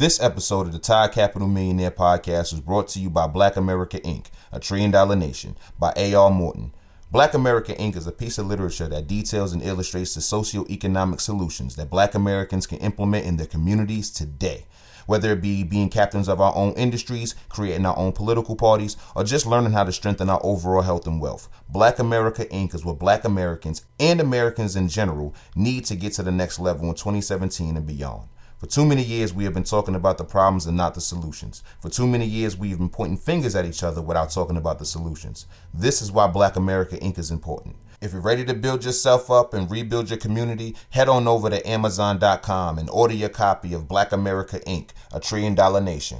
This episode of the Todd Capital Millionaire Podcast is brought to you by Black America Inc., a trillion dollar nation, by A.R. Morton. Black America Inc. is a piece of literature that details and illustrates the socio-economic solutions that black Americans can implement in their communities today. Whether it be being captains of our own industries, creating our own political parties, or just learning how to strengthen our overall health and wealth. Black America Inc. is what black Americans and Americans in general need to get to the next level in 2017 and beyond. For too many years, we have been talking about the problems and not the solutions. For too many years, we have been pointing fingers at each other without talking about the solutions. This is why Black America Inc. is important. If you're ready to build yourself up and rebuild your community, head on over to Amazon.com and order your copy of Black America Inc., a trillion dollar nation.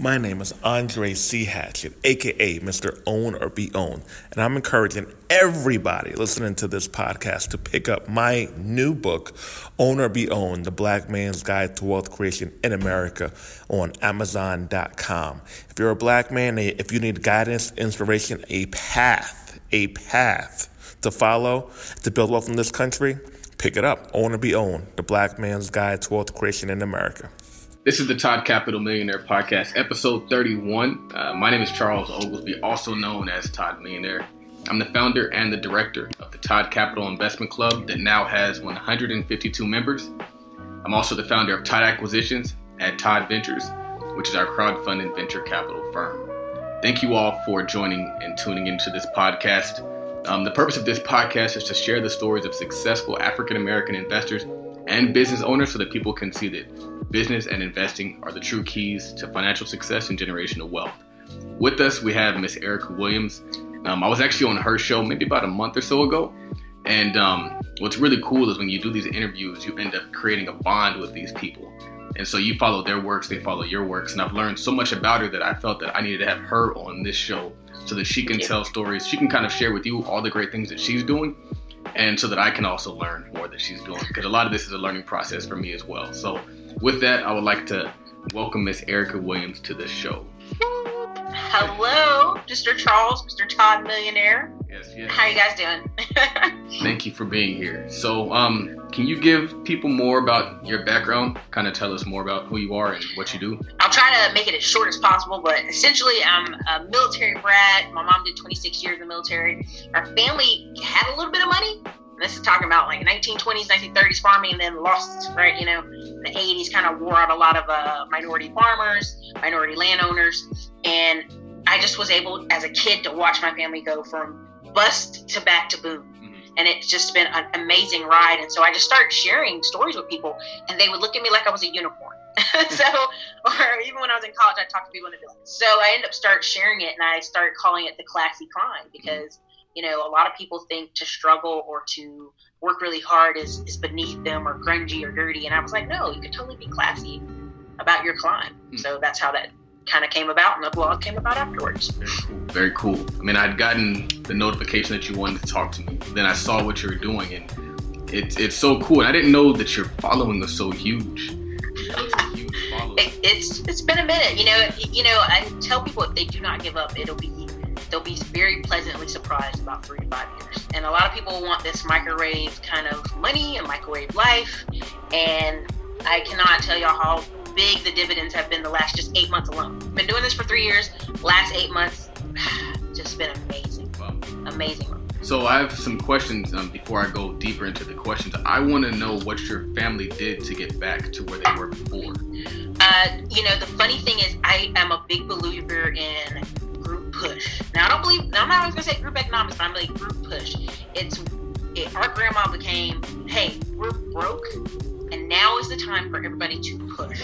My name is Andre C. Hatchett, aka Mr. Own or Be Owned, and I'm encouraging everybody listening to this podcast to pick up my new book, Own or Be Owned The Black Man's Guide to Wealth Creation in America, on Amazon.com. If you're a black man, eh, if you need guidance, inspiration, a path, a path to follow to build wealth in this country, pick it up. Own or Be Owned The Black Man's Guide to Wealth Creation in America. This is the Todd Capital Millionaire Podcast, episode 31. Uh, my name is Charles Oglesby, also known as Todd Millionaire. I'm the founder and the director of the Todd Capital Investment Club that now has 152 members. I'm also the founder of Todd Acquisitions at Todd Ventures, which is our crowdfunding venture capital firm. Thank you all for joining and tuning into this podcast. Um, the purpose of this podcast is to share the stories of successful African American investors and business owners so that people can see that business and investing are the true keys to financial success and generational wealth. With us, we have Miss Erica Williams. Um, I was actually on her show maybe about a month or so ago. And um, what's really cool is when you do these interviews, you end up creating a bond with these people. And so you follow their works, they follow your works. And I've learned so much about her that I felt that I needed to have her on this show so that she can tell stories. She can kind of share with you all the great things that she's doing and so that I can also learn more that she's doing because a lot of this is a learning process for me as well. So, with that, I would like to welcome Miss Erica Williams to this show. Hello, Mr. Charles, Mr. Todd Millionaire. Yes, yes. How you guys doing? Thank you for being here. So, um, can you give people more about your background? Kind of tell us more about who you are and what you do. I'll try to make it as short as possible, but essentially, I'm a military brat. My mom did 26 years in the military. Our family had a little bit of money. This is talking about like 1920s, 1930s farming, and then lost, right? You know, the 80s kind of wore out a lot of uh, minority farmers, minority landowners, and I just was able, as a kid, to watch my family go from bust to back to boom. Mm-hmm. And it's just been an amazing ride. And so I just started sharing stories with people, and they would look at me like I was a unicorn. so, or even when I was in college, I talked to people and they'd be like, so I end up start sharing it, and I started calling it the classy climb because mm-hmm. you know a lot of people think to struggle or to work really hard is, is beneath them or grungy or dirty, and I was like, no, you could totally be classy about your climb. Mm. So that's how that kind of came about, and the blog came about afterwards. Very cool. Very cool. I mean, I'd gotten the notification that you wanted to talk to me. Then I saw what you were doing, and it's it's so cool. And I didn't know that your following was so huge. It, it's it's been a minute, you know. You know, I tell people if they do not give up, it'll be they'll be very pleasantly surprised about three to five years. And a lot of people want this microwave kind of money and microwave life, and I cannot tell y'all how big the dividends have been the last just eight months alone. Been doing this for three years. Last eight months, just been amazing, Wow. amazing. So I have some questions um, before I go deeper into the questions. I want to know what your family did to get back to where they were before. Uh, you know, the funny thing is, I am a big believer in group push. Now, I don't believe. Now, I'm not always gonna say group economics, but I'm like group push. It's it, our grandma became, hey, we're broke, and now is the time for everybody to push.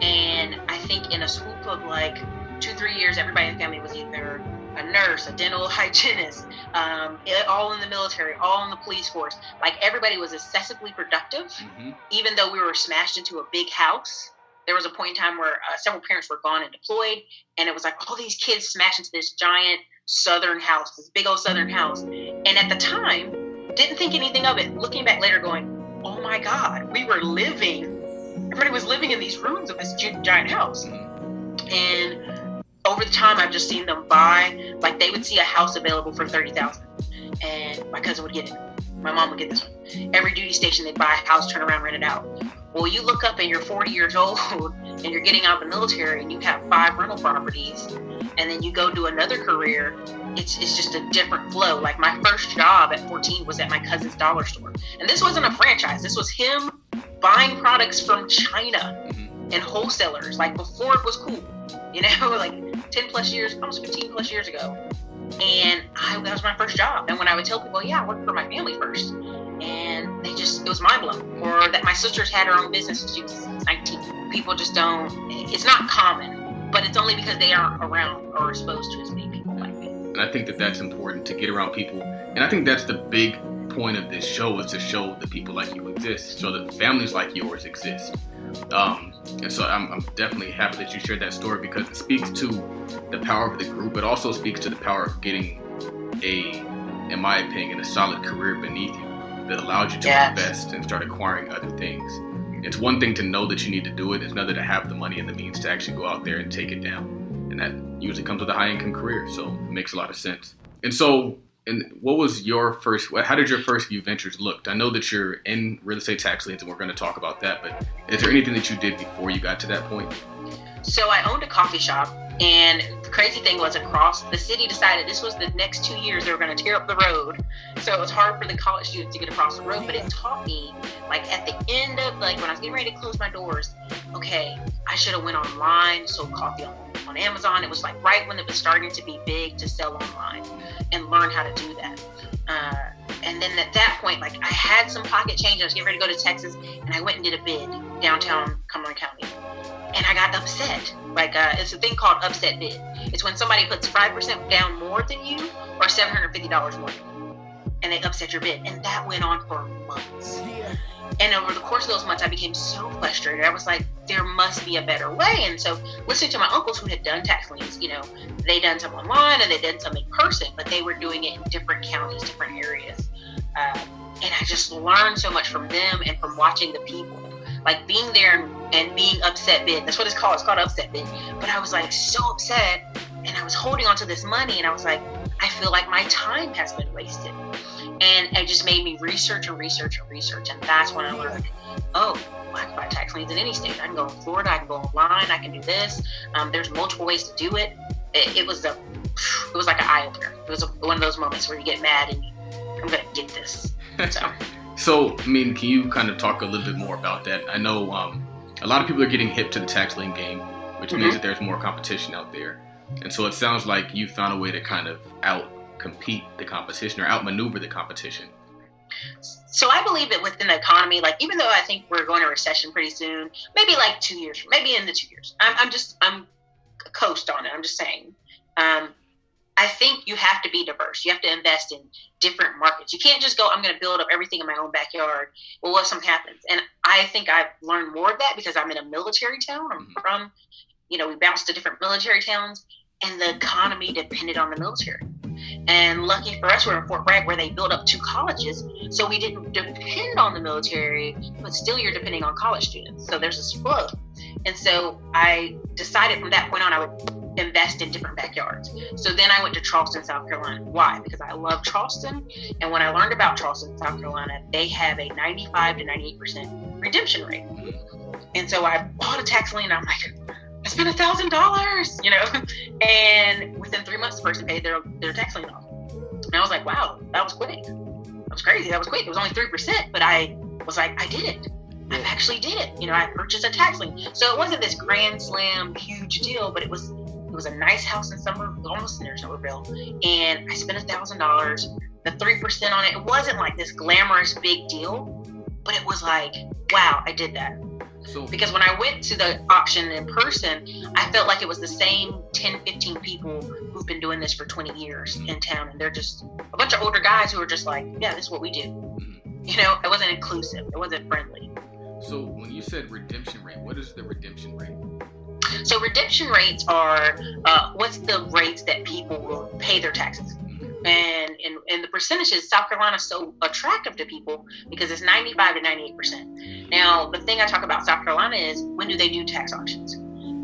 And I think in a swoop of like two, three years, everybody in the family was either a nurse, a dental hygienist, um, all in the military, all in the police force. Like everybody was excessively productive, Mm-hmm. even though we were smashed into a big house. There was a point in time where uh, several parents were gone and deployed, and it was like all these kids smashed into this giant southern house, this big old southern house. And at the time, didn't think anything of it. Looking back later, going, "Oh my God, we were living. Everybody was living in these rooms of this giant house." And over the time, I've just seen them buy. Like they would see a house available for thirty thousand, and my cousin would get it. My mom would get this one. Every duty station, they'd buy a house, turn around, rent it out. Well, you look up and you're 40 years old and you're getting out of the military and you have five rental properties, and then you go do another career. It's, it's just a different flow. Like my first job at 14 was at my cousin's dollar store. And this wasn't a franchise, this was him buying products from China mm-hmm. and wholesalers, like before it was cool, you know, like 10 plus years, almost 15 plus years ago. And I, that was my first job. And when I would tell people, yeah, I worked for my family first, and they just, it was mind blowing. Or that my sisters had her own business when she was 19. People just don't, it's not common, but it's only because they aren't around or exposed to as many people. And I think that that's important to get around people. And I think that's the big point of this show is to show that people like you exist, so that families like yours exist. Um, and so I'm, I'm, definitely happy that you shared that story because it speaks to the power of the group. It also speaks to the power of getting a, in my opinion, a solid career beneath you that allows you to invest and start acquiring other things. It's one thing to know that you need to do it. It's another to have the money and the means to actually go out there and take it down. That usually comes with a high income career. So it makes a lot of sense. And so and what was your first how did your first few ventures look i know that you're in real estate tax liens and we're going to talk about that but is there anything that you did before you got to that point so i owned a coffee shop and the crazy thing was across the city decided this was the next two years they were going to tear up the road so it was hard for the college students to get across the road but it taught me like at the end of like when i was getting ready to close my doors okay i should have went online sold coffee on on Amazon. It was like right when it was starting to be big to sell online and learn how to do that. Uh, and then at that point, like I had some pocket change. I was getting ready to go to Texas, and I went and did a bid downtown Cumberland County, and I got upset. Like uh, it's a thing called upset bid. It's when somebody puts five percent down more than you, or seven hundred fifty dollars more, and they upset your bid, and that went on for months. And over the course of those months, I became so frustrated. I was like, there must be a better way. And so, listening to my uncles who had done tax liens, you know, they done some online and they did some in person, but they were doing it in different counties, different areas. Um, and I just learned so much from them and from watching the people. Like being there and, and being upset bid. That's what it's called. It's called upset bid. But I was like so upset and I was holding on to this money and I was like, I feel like my time has been wasted. And it just made me research and research and research. And that's when I learned, oh, I can buy tax liens in any state. I can go in Florida, I can go online, I can do this. Um, there's multiple ways to do it. It, it was a, it was like an eye opener. It was a, one of those moments where you get mad and you, I'm gonna get this. So. so, I mean, can you kind of talk a little bit more about that? I know um, a lot of people are getting hip to the tax lien game, which mm-hmm. means that there's more competition out there. And so it sounds like you found a way to kind of out compete the competition or outmaneuver the competition? So I believe that within the economy, like even though I think we're going to recession pretty soon, maybe like two years, maybe in the two years. I'm, I'm just I'm coast on it. I'm just saying. Um, I think you have to be diverse. You have to invest in different markets. You can't just go, I'm going to build up everything in my own backyard. Well, what if something happens? And I think I've learned more of that because I'm in a military town. I'm mm-hmm. from, you know, we bounced to different military towns, and the economy depended on the military. And lucky for us, we're in Fort Bragg where they built up two colleges. So we didn't depend on the military, but still you're depending on college students. So there's this flow. And so I decided from that point on, I would invest in different backyards. So then I went to Charleston, South Carolina. Why? Because I love Charleston. And when I learned about Charleston, South Carolina, they have a 95 to 98% redemption rate. And so I bought a tax lien. I'm like, I spent a thousand dollars, you know, and within three months, the person paid their their tax lien off. And I was like, wow, that was quick. That was crazy. That was quick. It was only three percent, but I was like, I did it. I actually did it. You know, I purchased a tax lien, so it wasn't this grand slam huge deal, but it was it was a nice house in Summer, almost near Summerville, and I spent a thousand dollars. The three percent on it, it wasn't like this glamorous big deal, but it was like, wow, I did that. So, because when I went to the auction in person, I felt like it was the same 10, 15 people who've been doing this for 20 years in town. And they're just a bunch of older guys who are just like, yeah, this is what we do. Mm-hmm. You know, it wasn't inclusive, it wasn't friendly. So when you said redemption rate, what is the redemption rate? So redemption rates are uh, what's the rates that people will pay their taxes and and, and the percentages south carolina is so attractive to people because it's 95 to 98 percent now the thing i talk about south carolina is when do they do tax auctions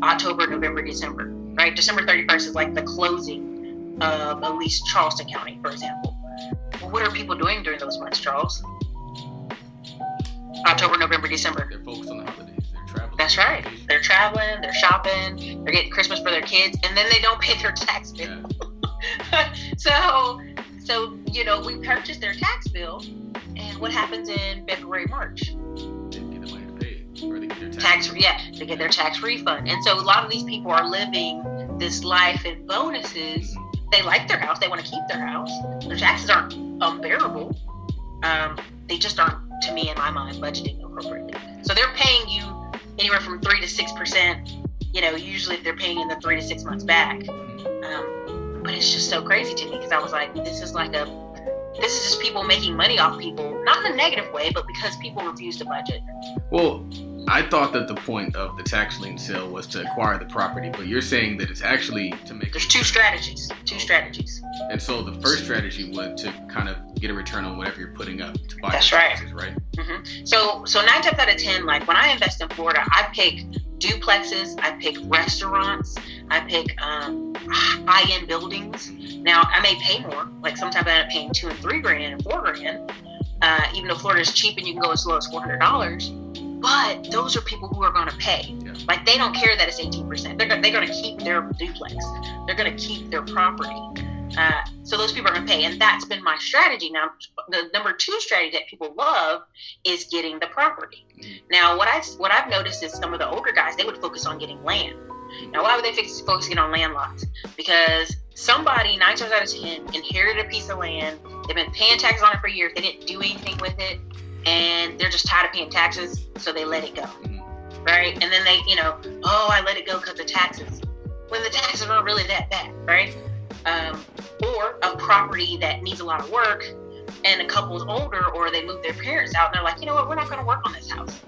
october november december right december 31st is like the closing of at least charleston county for example well, what are people doing during those months charles October, November, December. They're focused on the holidays. They're traveling. That's right. They're traveling, they're shopping, they're getting Christmas for their kids, and then they don't pay their tax bill. Yeah. so, so you know, we purchase their tax bill, and what happens in February, March? They get the money to or they get their Tax, yeah, they get their tax refund, and so a lot of these people are living this life in bonuses. They like their house, they want to keep their house. Their taxes aren't unbearable. Um, they just aren't, to me, in my mind, budgeting appropriately. So they're paying you anywhere from three to six percent. You know, usually if they're paying in the three to six months back. Um, but it's just so crazy to me because I was like, this is like a, this is just people making money off people, not in a negative way, but because people refuse to budget. Well, I thought that the point of the tax lien sale was to acquire the property, but you're saying that it's actually to make. There's two strategies. Two strategies. And so the first strategy would to kind of get a return on whatever you're putting up to buy That's right. taxes, right? hmm So, so nine times out of ten, like when I invest in Florida, I pick duplexes, I pick restaurants, I pick um, high-end buildings. Now, I may pay more. Like sometimes I end up paying two and three grand and four grand. Uh, even though Florida is cheap and you can go as low as four hundred dollars, but those are people who are going to pay. Yeah. Like they don't care that it's eighteen percent. They're they're going to keep their duplex. They're going to keep their property. Uh, so those people are going to pay, and that's been my strategy. Now, the number two strategy that people love is getting the property. Mhm. Now, what I what I've noticed is some of the older guys they would focus on getting land. Now, why would they fix, focusing on land lots? Because somebody nine times out of ten inherited a piece of land. They've been paying taxes on it for years. They didn't do anything with it, and they're just tired of paying taxes, so they let it go. Mhm. Right? And then they, you know, oh, I let it go because of taxes. When the taxes aren't really that bad, right? Um, or a property that needs a lot of work and a couple's older or they move their parents out and they're like, you know what, we're not going to work on this house.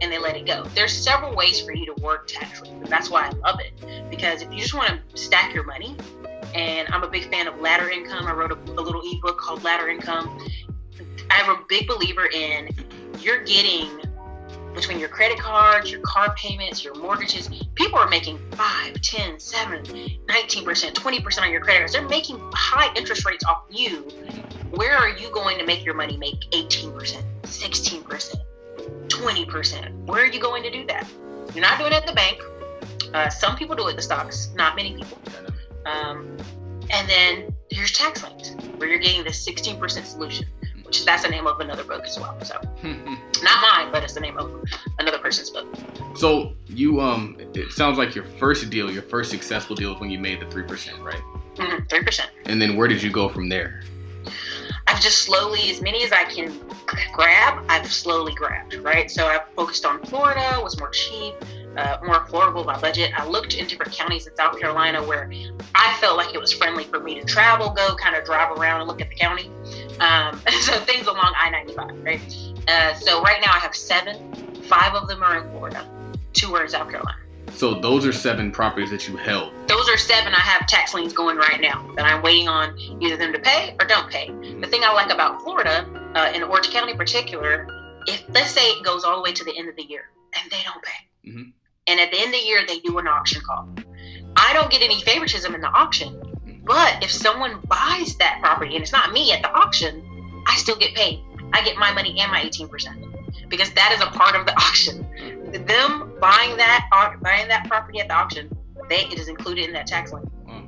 And they let it go. There's several ways for you to work tax relief. And that's why I love it. Because if you just want to stack your money, and I'm a big fan of ladder income, I wrote a, a little ebook called Ladder Income. I'm a big believer in you're getting between your credit cards, your car payments, your mortgages, people are making 5, 10, 7, 19%, 20% on your credit cards. They're making high interest rates off you. Where are you going to make your money make 18%, 16%, 20%? Where are you going to do that? You're not doing it at the bank. Uh, some people do it in the stocks, not many people. Um, and then here's tax liens, where you're getting the 16% solution, which that's the name of another book as well. So not mine, but it's the name of another person's book. so you um, it sounds like your first deal, your first successful deal, is when you made the three percent, right? Mhm, Three percent. And then where did you go from there? I've just slowly, as many as I can grab, I've slowly grabbed, right? So I've focused on Florida, was more cheap, uh, more affordable by budget. I looked in different counties in South Carolina where I felt like it was friendly for me to travel, go kind of drive around and look at the county. Um, so things along I 95, right? Uh, so right now I have seven. Five of them are in Florida, two are in South Carolina. So those are seven properties that you held. Those are seven I have tax liens going right now that I'm waiting on either them to pay or don't pay. The thing I like about Florida, uh, in Orange County in particular, if let's say it goes all the way to the end of the year and they don't pay, Mhm. and at the end of the year they do an auction call, I don't get any favoritism in the auction. But if someone buys that property and it's not me at the auction, I still get paid. I get my money and my 18% because that is a part of the auction. Them buying that buying that property at the auction, they it is included in that tax lien. Wow.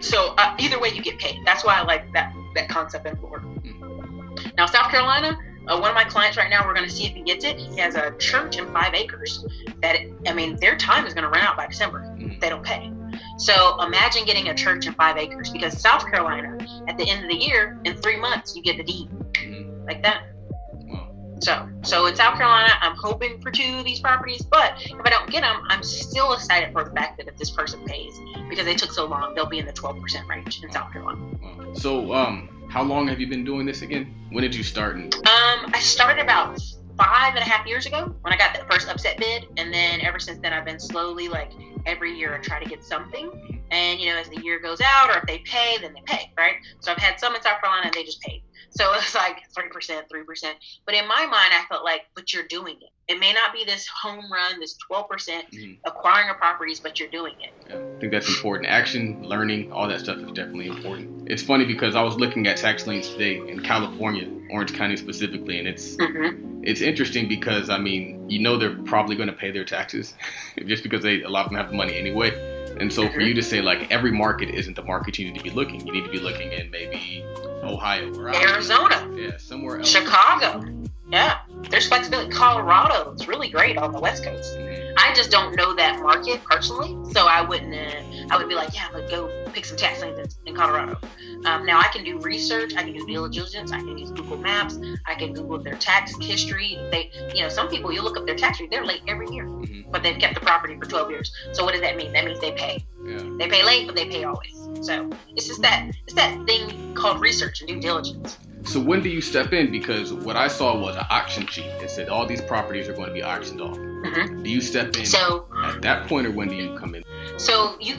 So uh, either way, you get paid. That's why I like that that concept in Florida. Now South Carolina, uh, one of my clients right now, we're going to see if he gets it. He has a church in five acres. That I mean, their time is going to run out by December if they don't pay. So imagine getting a church in five acres because South Carolina, at the end of the year, in three months, you get the deed Mhm. like that. Wow. So, so in South Carolina, I'm hoping for two of these properties, but if I don't get them, I'm still excited for the fact that if this person pays, because they took so long, they'll be in the 12% range in South Carolina. Wow. So um, how long have you been doing this again? When did you start? And Um, I started about five and a half years ago when I got that first upset bid, and then ever since then, I've been slowly like every year I try to get something, and you know, as the year goes out, or if they pay, then they pay, right? So I've had some in South Carolina, and they just paid. So it's like three percent, three percent. But in my mind, I felt like, but you're doing it. It may not be this home run, this 12% Mhm. acquiring of properties, but you're doing it. Yeah, I think that's important. Action, learning, all that stuff is definitely important. It's funny because I was looking at tax liens today in California, Orange County specifically, and it's hmm it's interesting because I mean, you know, they're probably going to pay their taxes just because they a lot of them have the money anyway. And so for Mhm. you to say like every market isn't the market you need to be looking, you need to be looking in maybe Ohio or Arizona, yeah, somewhere else. Chicago. Yeah, there's flexibility. Colorado is really great on the West Coast. I just don't know that market personally, so I wouldn't. Uh, I would be like, yeah, but go pick some tax liens in, Colorado. Um, now I can do research. I can do due diligence. I can use Google Maps. I can Google their tax history. They, you know, some people you look up their tax rate, they're late every year, Mhm. but they've kept the property for 12 years. So what does that mean? That means they pay. Yeah. They pay late, but they pay always. So it's just that it's that thing called research and due diligence. So when do you step in? Because what I saw was an auction sheet. It said all these properties are going to be auctioned off. Mhm. Do you step in So at that point, or when do you come in? So you,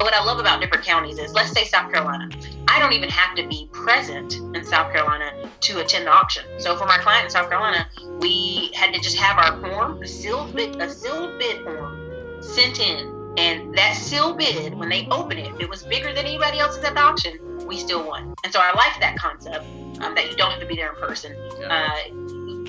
what I love about different counties is, let's say South Carolina. I don't even have to be present in South Carolina to attend the auction. So for my client in South Carolina, we had to just have our form, a sealed bid, a sealed bid form, sent in, and that sealed bid, when they open it, if it was bigger than anybody else's at the auction, we still won. And so I like that concept um, that you don't have to be there in person. Uh,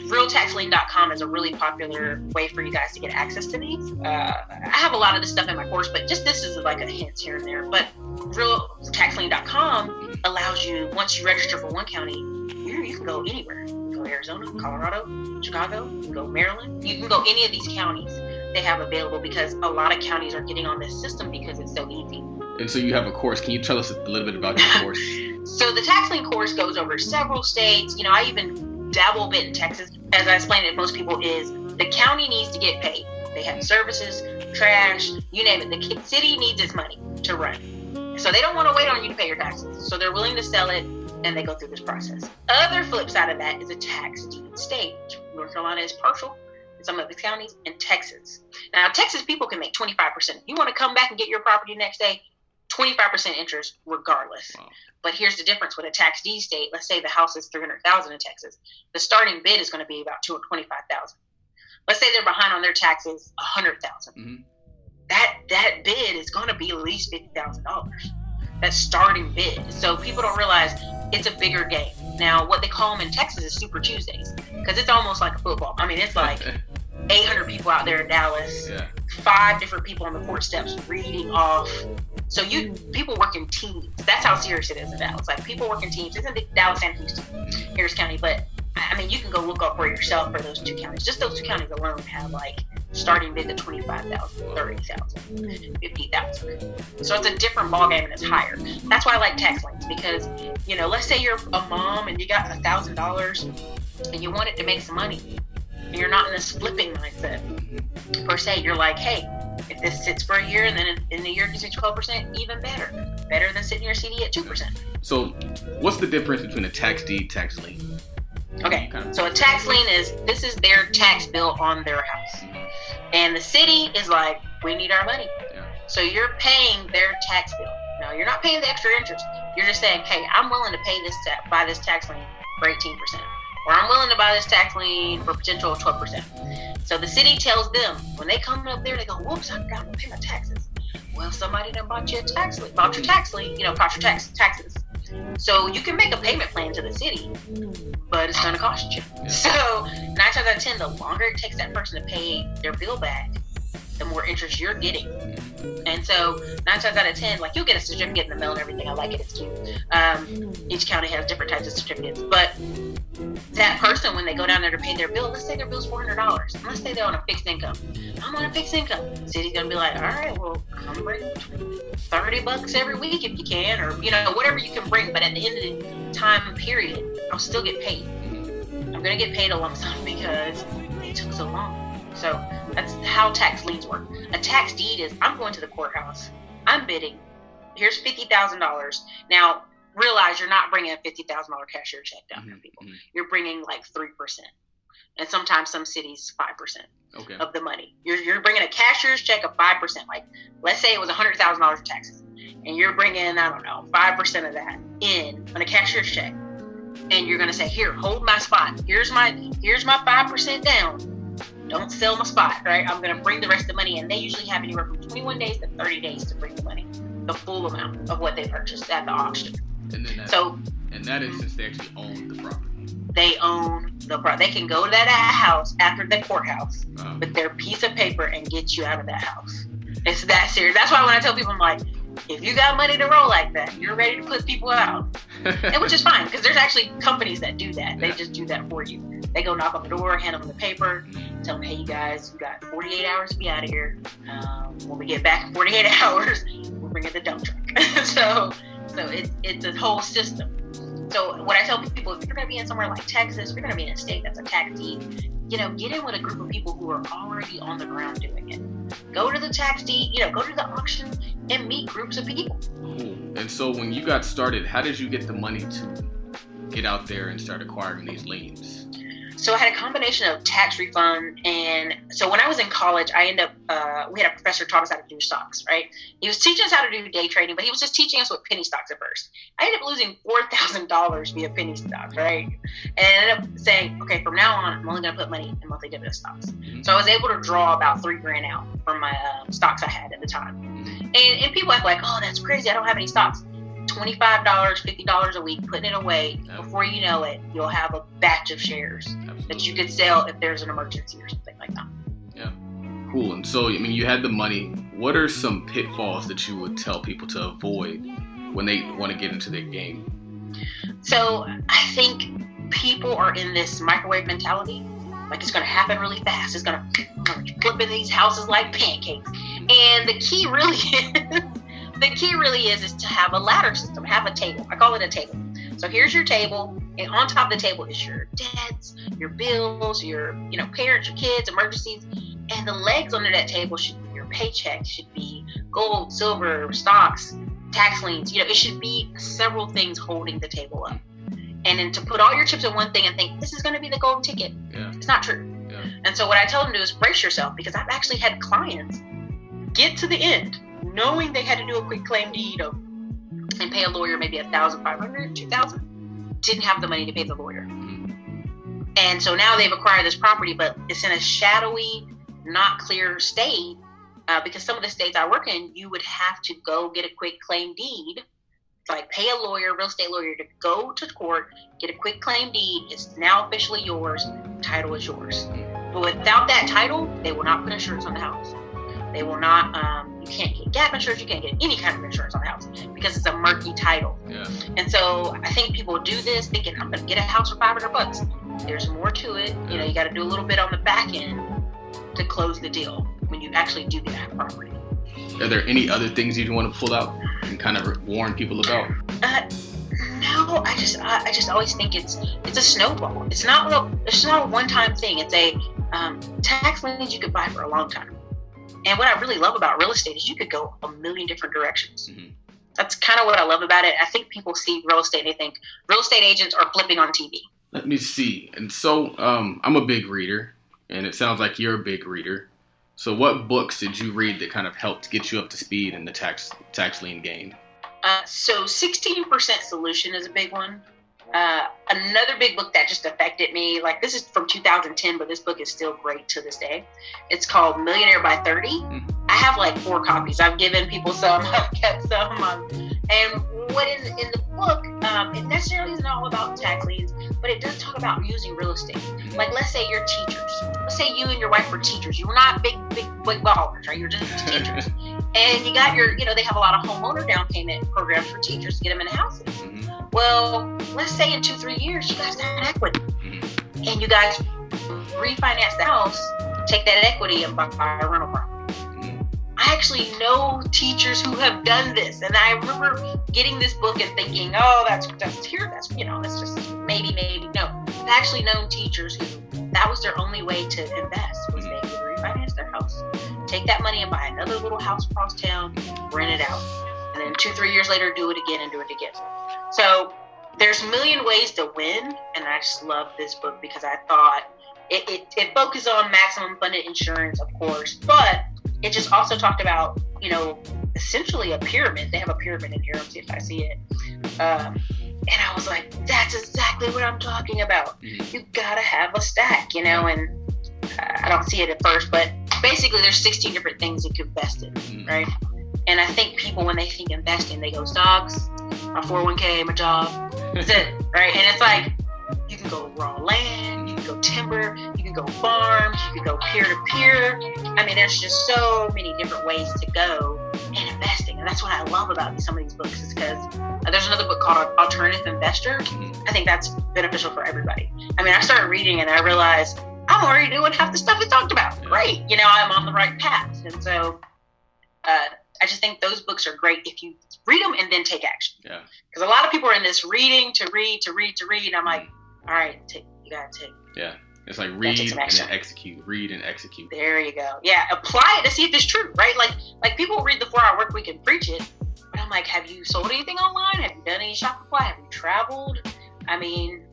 realtaxlien.com is a really popular way for you guys to get access to these. Uh, I have a lot of this stuff in my course, but just this is like a hint here and there. But realtaxlien.com allows you, once you register for one county, you, you can go anywhere. You can go Arizona, Colorado, Chicago, you can go Maryland. You can go any of these counties they have available because a lot of counties are getting on this system because it's so easy. And so you have a course. Can you tell us a little bit about your course? So the tax lien course goes over several states. You know, I even dabble a bit in Texas. As I explained to most people, is the county needs to get paid. They have services, trash, you name it. The city needs its money to run. So they don't want to wait on you to pay your taxes. So they're willing to sell it and they go through this process. Other flip side of that is a tax deed state. North Carolina is partial some of the counties, in Texas. Now, Texas people can make 25%. You want to come back and get your property next day, 25% interest regardless. Wow. But here's the difference with a tax deed state. Let's say the house is 300,000 in Texas. The starting bid is going to be about 225,000. Let's say they're behind on their taxes 100,000. Mhm. That that bid is going to be at least $50,000. That starting bid. So people don't realize it's a bigger game. Now, what they call them in Texas is Super Tuesdays because it's almost like a football. I mean, it's like 800 people out there in Dallas yeah. five different people on the court steps reading off. So you people work in teams. That's how serious it is in Dallas. Like people work in teams. It's in Dallas and Houston, Harris County. But I mean, you can go look up for yourself for those two counties. Just those two counties alone have like starting bid to 25,000, 30,000, 50,000. So it's a different ballgame and it's higher. That's why I like tax liens because, you know, let's say you're a mom and you got a thousand dollars and you want it to make some money. And you're not in this flipping mindset per se. You're like, hey, if this sits for a year and then in, the year gives me 12%, even better. Better than sitting your CD at 2%. So, what's the difference between a tax deed, tax lien? Okay, of- so a tax lien is this is their tax bill on their house. And the city is like, we need our money. Yeah. So you're paying their tax bill. Now you're not paying the extra interest. You're just saying, hey, I'm willing to pay this ta- buy this tax lien for 18%. Or I'm willing to buy this tax lien for potential 12%. So the city tells them when they come up there, they go, whoops, I forgot to pay my taxes. Well, somebody done bought you a tax lien, bought your tax lien, you know, bought your tax taxes. So you can make a payment plan to the city, but it's going to cost you. Yeah. So nine times out of ten, the longer it takes that person to pay their bill back, the more interest you're getting. And so nine times out of ten, like you'll get a certificate in the mail and everything. I like it. It's cute. Um, each county has different types of certificates, but that person when they go down there to pay their bill, let's say their bill's four hundred dollars. Let's say they're on a fixed income. I'm on a fixed income. City's gonna be like, all right, well, come bring thirty bucks every week if you can, or you know whatever you can bring. But at the end of the time period, I'll still get paid. I'm gonna get paid a lump sum because it took so long. So that's how tax liens work. A tax deed is I'm going to the courthouse. I'm bidding. Here's fifty thousand dollars. Now realize you're not bringing a fifty thousand dollar cashier check down here, Mhm, people. You're bringing like three percent, and sometimes some cities five percent Okay. of the money. You're, you're bringing a cashier's check of 5%. Like, let's say it was $100,000 in taxes, and you're bringing, I don't know, 5% of that in on a cashier's check. And you're going to say, here, hold my spot. Here's my, here's my 5% down. don't sell my spot, right? I'm gonna bring the rest of the money, and they usually have anywhere from 21 days to 30 days to bring the money, the full amount of what they purchased at the auction. And then that, So in that instance, they actually own the property. They own the property. They can go to that house after the courthouse Um, with their piece of paper and get you out of that house. It's that serious. That's why when I tell people, I'm like, if you got money to roll like that, you're ready to put people out. and which is fine because there's actually companies that do that. They Yeah. just do that for you. They go knock on the door, hand them the paper, tell them, hey, you guys, you got 48 hours to be out of here. Um, when we get back in 48 hours, we're bringing the dump truck. so, so it's it's a whole system. So when I tell people, if you're going to be in somewhere like Texas, you're going to be in a state that's a tax deed, you know, get in with a group of people who are already on the ground doing it. Go to the tax deed, you know, go to the auction and meet groups of people. And so when you got started, how did you get the money to get out there and start acquiring these liens? So I had a combination of tax refund and so when I was in college, I ended up uh, we had a professor taught us how to do stocks, right? He was teaching us how to do day trading, but he was just teaching us with penny stocks at first. I ended up losing four thousand dollars via penny stocks, right? And I ended up saying, okay, from now on, I'm only going to put money in monthly dividend stocks. So I was able to draw about three grand out from my uh, stocks I had at the time. And, and people act like, oh, that's crazy. I don't have any stocks. $25, $50 a week, putting it away. Before you know it, you'll have a batch of shares Absolutely. that you could sell if there's an emergency or something like that. Yeah. Cool. And so, I mean, you had the money. What are some pitfalls that you would tell people to avoid when they want to get into their game? So I think people are in this microwave mentality. Like it's going to happen really fast. It's going to flip in these houses like pancakes. And the key really is, the key really is, is to have a ladder system, have a table. I call it a table. So here's your table, and on top of the table is your debts, your bills, your you know parents, your kids, emergencies, and the legs under that table should be your paycheck, should be gold, silver, stocks, tax liens. You know, it should be several things holding the table up. And then to put all your chips in one thing and think this is going to be the golden ticket, Yeah. it's not true. Yeah. And so what I tell them to do is brace yourself because I've actually had clients get to the end knowing they had to do a quick claim deed of, and pay a lawyer maybe a thousand five hundred, two thousand, didn't have the money to pay the lawyer. And so now they've acquired this property, but it's in a shadowy, not clear state. Uh, because some of the states I work in, you would have to go get a quick claim deed, like pay a lawyer, real estate lawyer, to go to court, get a quick claim deed. It's now officially yours. Title is yours. But without that title, they will not put insurance on the house. They will not. Um, you can't get gap insurance. You can't get any kind of insurance on the house because it's a murky title. Yeah. And so I think people do this thinking I'm going to get a house for 500 bucks. There's more to it. You know, you got to do a little bit on the back end to close the deal when you actually do get that property. Are there any other things you'd want to pull out and kind of warn people about? Uh, no, I just I, I just always think it's it's a snowball. It's not a it's not a one time thing. It's a um, tax liens you could buy for a long time. And what I really love about real estate is you could go a million different directions. Mhm. That's kind of what I love about it. I think people see real estate and they think real estate agents are flipping on TV. Let me see. And so, um, I'm a big reader, and it sounds like you're a big reader. So, what books did you read that kind of helped get you up to speed in the tax tax lien game? Uh, so 16% solution is a big one. Uh, another big book that just affected me, like this is from 2010, but this book is still great to this day. It's called Millionaire by 30. I have like four copies. I've given people some, I've kept some. Um, and what in, in the book, um, it necessarily isn't all about tax liens, but it does talk about using real estate. Like let's say you're teachers. Let's say you and your wife were teachers. You were not big, big, big ballers, right? You're just teachers. and you got your, you know, they have a lot of homeowner down payment programs for teachers to get them in houses. Mhm. Well, let's say in two, three years, you guys got equity and you guys refinance the house, take that equity and buy a rental property. I actually know teachers who have done this, and I remember getting this book and thinking, "Oh, that's that's here. That's you know, that's just maybe, maybe no." I've actually known teachers who that was their only way to invest was they would refinance their house, take that money and buy another little house across town, rent it out, and then two, three years later, do it again and do it again. So there's a million ways to win, and I just love this book because I thought it, it, it focused on maximum funded insurance, of course, but it just also talked about, you know, essentially a pyramid. They have a pyramid in here. Let's see if I see it. Um, and I was like, that's exactly what I'm talking about. Mhm. You gotta have a stack, you know, and I don't see it at first, but basically there's 16 different things you can invest in, Mm. right? And I think people when they think investing, they go stocks, my 401k, my job, that's it, right? And it's like you can go raw land, you can go timber, can go farms, you can go peer to peer. I mean, there's just so many different ways to go in investing, and that's what I love about some of these books is because there's another book called Alternative Investor. Mhm. I think that's beneficial for everybody. I mean, I started reading and I realized I'm already doing half the stuff it talked about. Great, you know, I'm on the right path, and so uh, I just think those books are great if you read them and then take action. Yeah. Because a lot of people are in this reading to read to read to read, and I'm like, all right, take, you gotta take. Yeah. It's like read and execute. Read and execute. There you go. Yeah, apply it to see if it's true, right? Like, like people read the Four Hour Work Week and preach it, but I'm like, have you sold anything online? Have you done any Shopify? Have you traveled? I mean,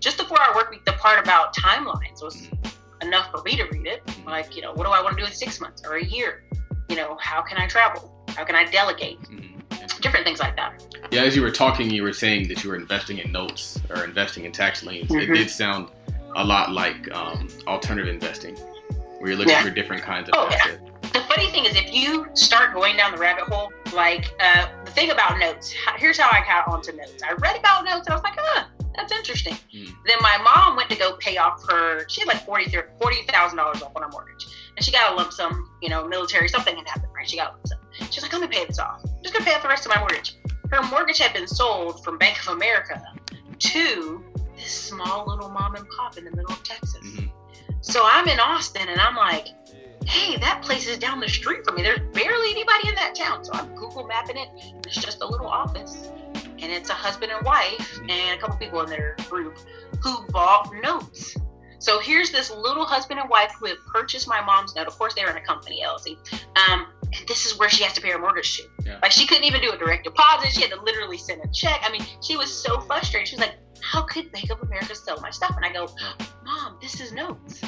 just the Four Hour Work Week, the part about timelines was enough for me to read it. Like, you know, what do I want to do in six months or a year? You know, how can I travel? How can I delegate? Mhm. Different things like that. Yeah, as you were talking, you were saying that you were investing in notes or investing in tax liens. It Mhm. did sound a lot like um, alternative investing, where you're looking Yeah. for different kinds of Oh, yeah. The funny thing is, if you start going down the rabbit hole, like uh, the thing about notes, here's how I got onto notes. I read about notes and I was like, huh, that's interesting. Mm. Then my mom went to go pay off her, she had like $40,000 off on her mortgage. And she got a lump sum, you know, military, something had happened, right? She got a lump sum. She's like, I'm gonna pay this off. I'm just gonna pay off the rest of my mortgage. Her mortgage had been sold from Bank of America to this small little mom and pop in the middle of Texas. Mhm. So I'm in Austin and I'm like, hey, that place is down the street from me. There's barely anybody in that town. So I'm Google mapping it. It's just a little office. And it's a husband and wife and a couple people in their group who bought notes. So here's this little husband and wife who have purchased my mom's note. Of course, they're in a company, LLC. Um, and this is where she has to pay her mortgage to. Yeah. Like she couldn't even do a direct deposit. She had to literally send a check. I mean, she was so frustrated. She was like, "How could Bank of America sell my stuff?" And I go, "Mom, this is notes.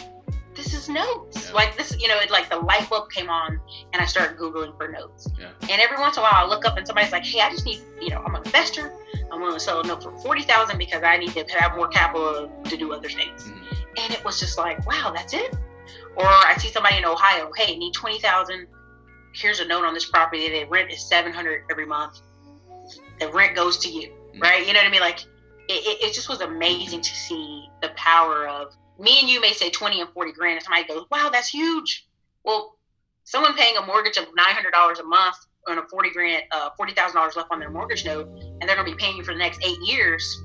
This is notes. Yeah. Like this, you know, it like the light bulb came on, and I started googling for notes. Yeah. And every once in a while, I look up and somebody's like, "Hey, I just need, you know, I'm an investor. I'm willing to sell a note for forty thousand because I need to have more capital to do other things." Mhm. And it was just like, "Wow, that's it." Or I see somebody in Ohio, "Hey, need twenty thousand. Here's a note on this property. The rent is seven hundred every month. The rent goes to you, Mhm. right? You know what I mean? Like, it, it, it just was amazing to see the power of me and you may say 20 and 40 grand and somebody goes wow that's huge. Well someone paying a mortgage of $900 a month on a 40 grand uh, $40000 left on their mortgage note and they're going to be paying you for the next eight years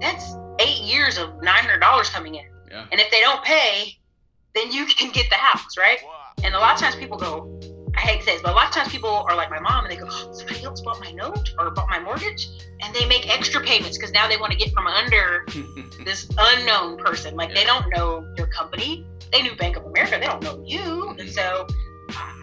that's eight years of $900 coming in. Yeah. and if they don't pay then you can get the house right? And a lot of times people go I hate to say this, but a lot of times people are like my mom and they go, oh, somebody else bought my note or bought my mortgage. And they make extra payments because now they want to get from under this unknown person. Like they don't know your company. They knew Bank of America. They don't know you. Mhm. And so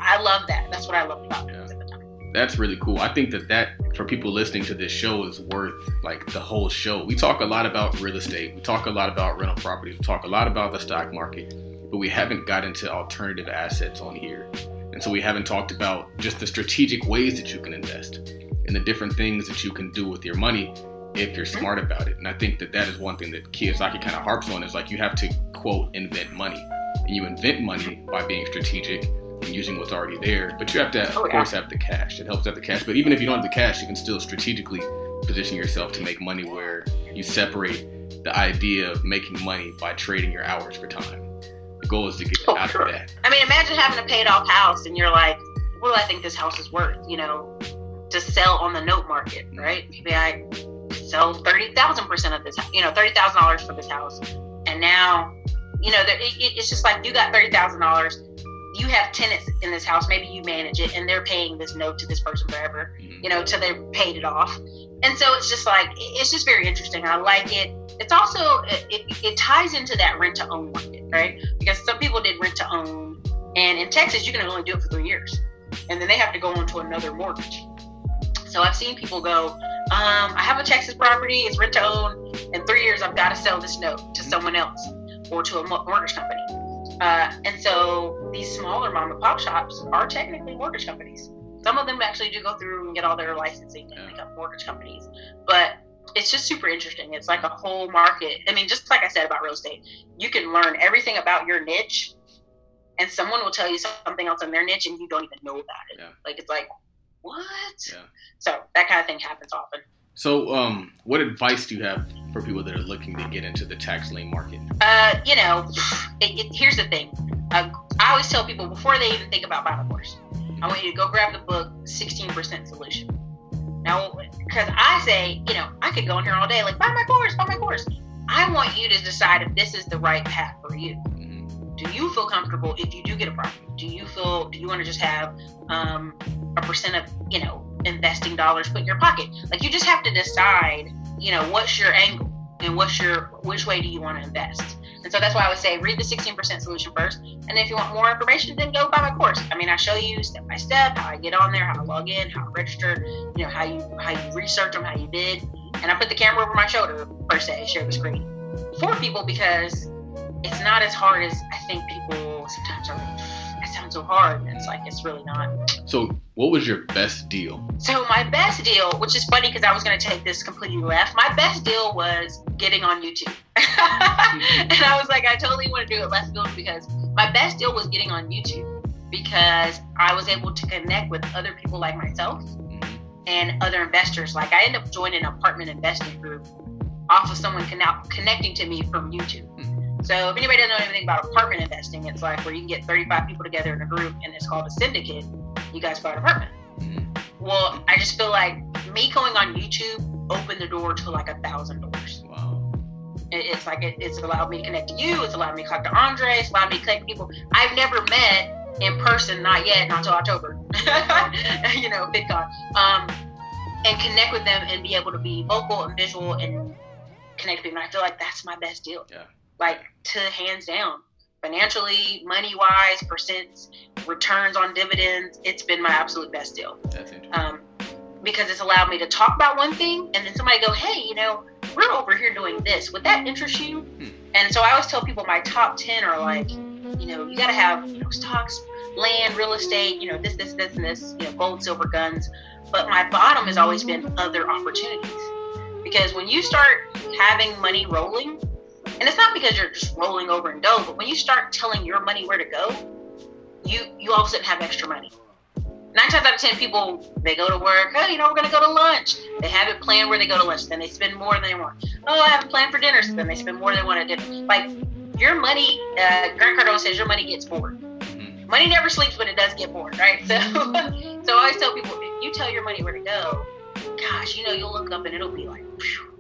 I love that. That's what I love about Yeah. it at the time. That's really cool. I think that that for people listening to this show is worth like the whole show. We talk a lot about real estate. We talk a lot about rental properties. We talk a lot about the stock market, but we haven't got into alternative assets on here. And so we haven't talked about just the strategic ways that you can invest and the different things that you can do with your money if you're mm-hmm. smart about it. And I think that that is one thing that Kiyosaki kind of harps on is like you have to quote invent money. And you invent money by being strategic and using what's already there. But you have to, of Oh, yeah. course, have the cash. It helps to have the cash. But even if you don't have the cash, you can still strategically position yourself to make money where you separate the idea of making money by trading your hours for time. The goal is to get Oh, out sure. of that. I mean, imagine having a paid off house and you're like, what do I think this house is worth? You know, to sell on the note market, right? Maybe I sell 30,000% of this, you know, $30,000 for this house. And now, you know, that it, it- it's just like you got $30,000. You have tenants in this house. Maybe you manage it and they're paying this note to this person forever, Mhm. you know, till they're paid it off. And so it's just like, it's just very interesting. I like it. It's also, it, it, ties into that rent to own market, right? Because some people did rent to own. And in Texas, you can only do it for three years. And then they have to go on to another mortgage. So I've seen people go, um, I have a Texas property, it's rent to own. In three years, I've got to sell this note to someone else or to a mortgage company. Uh, and so these smaller mom and pop shops are technically mortgage companies. Some of them actually do go through and get all their licensing and become mortgage companies. But it's just super interesting. It's like a whole market. I mean, just like I said about real estate, you can learn everything about your niche and someone will tell you something else in their niche and you don't even know about it. Yeah. Like it's like, what? Yeah. So that kind of thing happens often. So, um, what advice do you have for people that are looking to get into the tax lien market? Uh, you know, it, it, here's the thing. Uh, I always tell people before they even think about buying a course, I want you to go grab the book 16% Solution. Now, because I say, you know, I could go in here all day, like, buy my course, buy my course. I want you to decide if this is the right path for you. Mhm. Do you feel comfortable if you do get a property? Do you feel, do you want to just have um, a percent of, you know, investing dollars put in your pocket? Like, you just have to decide, you know, what's your angle and what's your, which way do you want to invest? And so that's why I would say read the 16% solution first. And if you want more information, then go buy my course. I mean, I show you step by step how I get on there, how I log in, how I register, you know, how you how you research them, how you bid. And I put the camera over my shoulder per se, share the screen for people because it's not as hard as I think people sometimes are. Sounds so hard, and it's like it's really not. So, what was your best deal? So my best deal, which is funny because I was going to take this completely left. My best deal was getting on YouTube, and I was like, I totally want to do it left field because my best deal was getting on YouTube because I was able to connect with other people like myself Mhm. and other investors. Like I ended up joining an apartment investing group off of someone conne- connecting to me from YouTube. So if anybody doesn't know anything about apartment investing, it's like where you can get 35 people together in a group and it's called a syndicate. You guys buy an apartment. Mhm. Well, I just feel like me going on YouTube opened the door to like a thousand doors. Wow. It- It's like it, it's allowed me to connect to you. It's allowed me to talk to Andre. It's allowed me to connect to people I've never met in person, not yet, not till October. you know, VidCon. Um, and connect with them and be able to be vocal and visual and connect to people. And I feel like that's my best deal. Yeah. Like to hands down, financially, money wise, percents, returns on dividends. It's been my absolute best deal um, because it's allowed me to talk about one thing and then somebody go, hey, you know, we're over here doing this. Would that interest you? Hmm. And so I always tell people my top 10 are like, you know, you got to have, you know, stocks, land, real estate, you know, this, this, this, and this, you know, gold, silver, guns. But my bottom has always been other opportunities. Because when you start having money rolling, and it's not because you're just rolling over in dough, but when you start telling your money where to go, you you all of a sudden have extra money. Nine times out of ten people they go to work oh you know we're going to go to lunch. They have it planned where they go to lunch then they spend more than they want. Oh i have a plan for dinner so then they spend more than they want at dinner. Like your money uh, grant cardone says your money gets bored. Mhm. money never sleeps but it does get bored right? So so i always tell people if you tell your money where to go gosh you know you'll look up and it'll be like phew.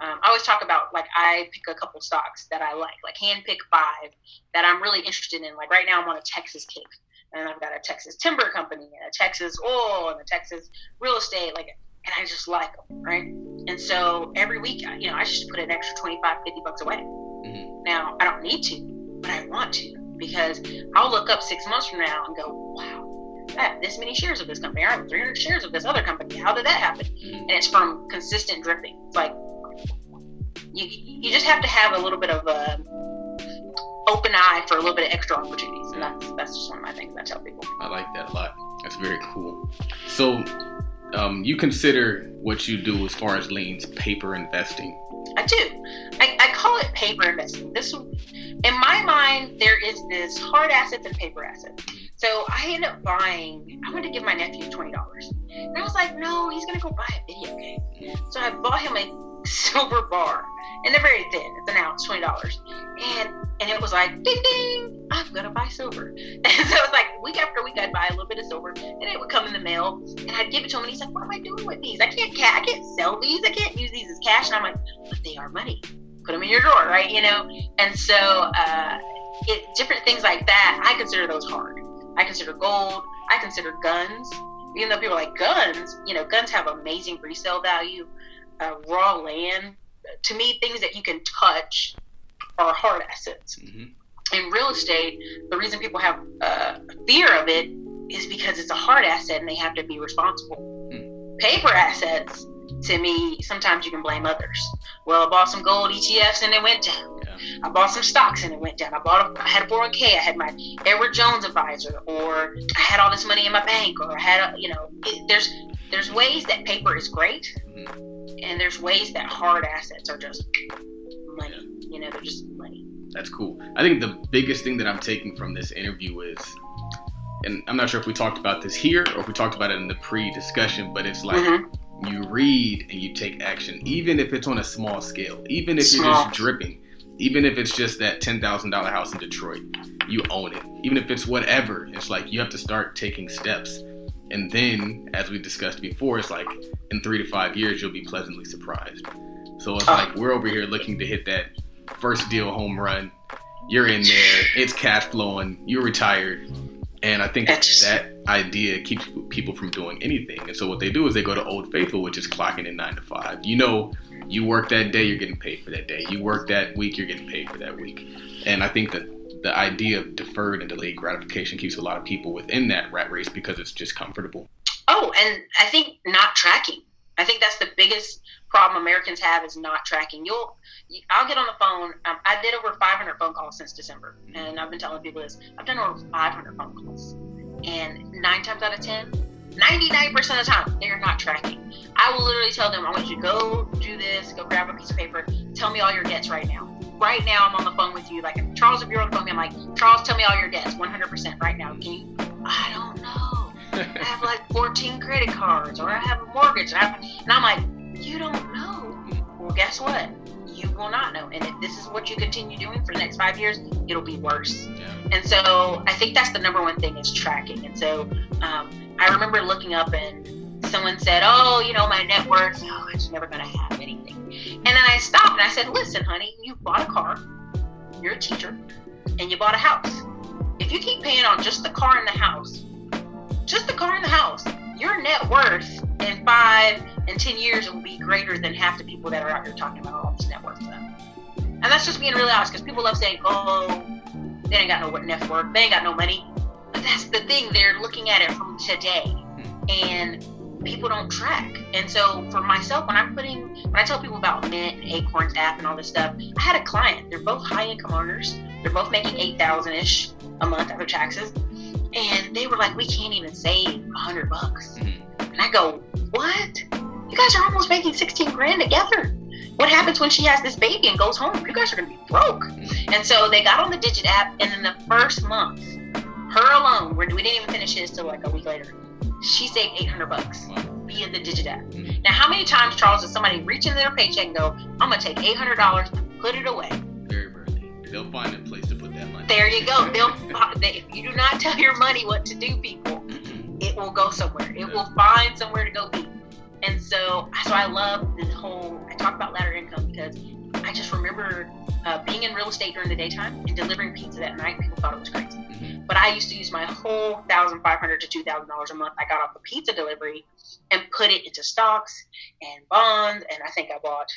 Um, I always talk about like I pick a couple stocks that I like, like hand pick five that I'm really interested in. Like right now, I'm on a Texas kick, and I've got a Texas timber company and a Texas oil and a Texas real estate, like, and I just like them, right? And so every week, you know, I just put an extra 25, 50 bucks away. Mhm. Now I don't need to, but I want to because I'll look up six months from now and go, wow. I have this many shares of this company. I have 300 shares of this other company. How did that happen? Mhm. and it's from consistent dripping. It's like you you just have to have a little bit of a open eye for a little bit of extra opportunities, and that's that's just one of my things I tell people. I like that a lot. That's very cool. So, um, you consider what you do as far as liens paper investing. I do. I, I call it paper investing. This, in my mind, there is this hard assets and paper assets. So I ended up buying. I wanted to give my nephew twenty dollars, and I was like, no, he's gonna go buy a video game. So I bought him a silver bar, and they're very thin. It's an ounce, twenty dollars, and and it was like ding ding, I'm gonna buy silver. And so it was like week after week, I'd buy a little bit of silver, and it would come in the mail, and I'd give it to him, and he's like, what am I doing with these? I can't, ca- I can't sell these. I can't use these as cash. And I'm like, but they are money. Put them in your drawer, right? You know. And so uh, it different things like that. I consider those hard. I consider gold. I consider guns. Even though people are like guns, you know, guns have amazing resale value. Uh, raw land, to me, things that you can touch are hard assets. hmm In real estate, the reason people have uh, fear of it is because it's a hard asset and they have to be responsible. Paper assets, to me, sometimes you can blame others. Well, I bought some gold ETFs and it went down. Yeah. I bought some stocks and it went down. I bought a, I had a 401k. I had my Edward Jones advisor, or I had all this money in my bank, or I had, a, you know, it, there's there's ways that paper is great, Mhm. And there's ways that hard assets are just money. You know, they're just money. That's cool. I think the biggest thing that I'm taking from this interview is, and I'm not sure if we talked about this here or if we talked about it in the pre-discussion, but it's like mm-hmm. you read and you take action, even if it's on a small scale, even if small. you're just dripping, even if it's just that ten thousand dollar house in Detroit, you own it. Even if it's whatever, it's like you have to start taking steps. And then, as we discussed before, it's like in three to five years, you'll be pleasantly surprised. So it's ah. like we're over here looking to hit that first deal home run. You're in there, it's cash flowing, you're retired. And I think that idea keeps people from doing anything. And so what they do is they go to Old Faithful, which is clocking in nine to five. You know, you work that day, you're getting paid for that day. You work that week, you're getting paid for that week. And I think that the idea of deferred and delayed gratification keeps a lot of people within that rat race because it's just comfortable. Oh, and I think not tracking. I think that's the biggest problem Americans have is not tracking. You'll, I'll get on the phone. Um, I did over 500 phone calls since December, and I've been telling people this. I've done over 500 phone calls, and nine times out of ten, 99% of the time, they are not tracking. I will literally tell them, I want you to go do this, go grab a piece of paper, tell me all your debts right now. Right now, I'm on the phone with you. Like, if Charles, if you're on the phone, I'm like, Charles, tell me all your debts, 100% right now. Can you? I don't know. I have like 14 credit cards, or I have a mortgage, and, I, and I'm like, you don't know. Well, guess what? You will not know. And if this is what you continue doing for the next five years, it'll be worse. Yeah. And so I think that's the number one thing is tracking. And so um, I remember looking up and someone said, "Oh, you know, my net worth, oh, it's never going to have anything." And then I stopped and I said, "Listen, honey, you bought a car, you're a teacher, and you bought a house. If you keep paying on just the car and the house, just the car and the house, your net worth in five and ten years will be greater than half the people that are out here talking about all this net worth stuff. And that's just being really honest because people love saying, "Oh, they ain't got no net worth, they ain't got no money." But that's the thing; they're looking at it from today, hmm. and people don't track. And so for myself, when I'm putting, when I tell people about Mint and Acorns app and all this stuff, I had a client. They're both high income earners. They're both making eight thousand ish a month after taxes, and they were like, "We can't even save a hundred bucks." Mm-hmm. And I go, what? You guys are almost making 16 grand together. What happens when she has this baby and goes home? You guys are going to be broke. And so they got on the Digit app, and in the first month, her alone, we didn't even finish his till like a week later, she saved 800 bucks via the Digit app. Now, how many times, Charles, does somebody reach into their paycheck and go, I'm going to take $800 and put it away? Very rarely. They'll find a place to put that money. There you go. They'll, if you do not tell your money what to do, people, mm-hmm. it will go somewhere. It will find somewhere to go be. And so, so I love this whole. I talk about ladder income because I just remember uh, being in real estate during the daytime and delivering pizza that night. People thought it was crazy, mm-hmm. but I used to use my whole thousand five hundred to two thousand dollars a month I got off the pizza delivery and put it into stocks and bonds. And I think I bought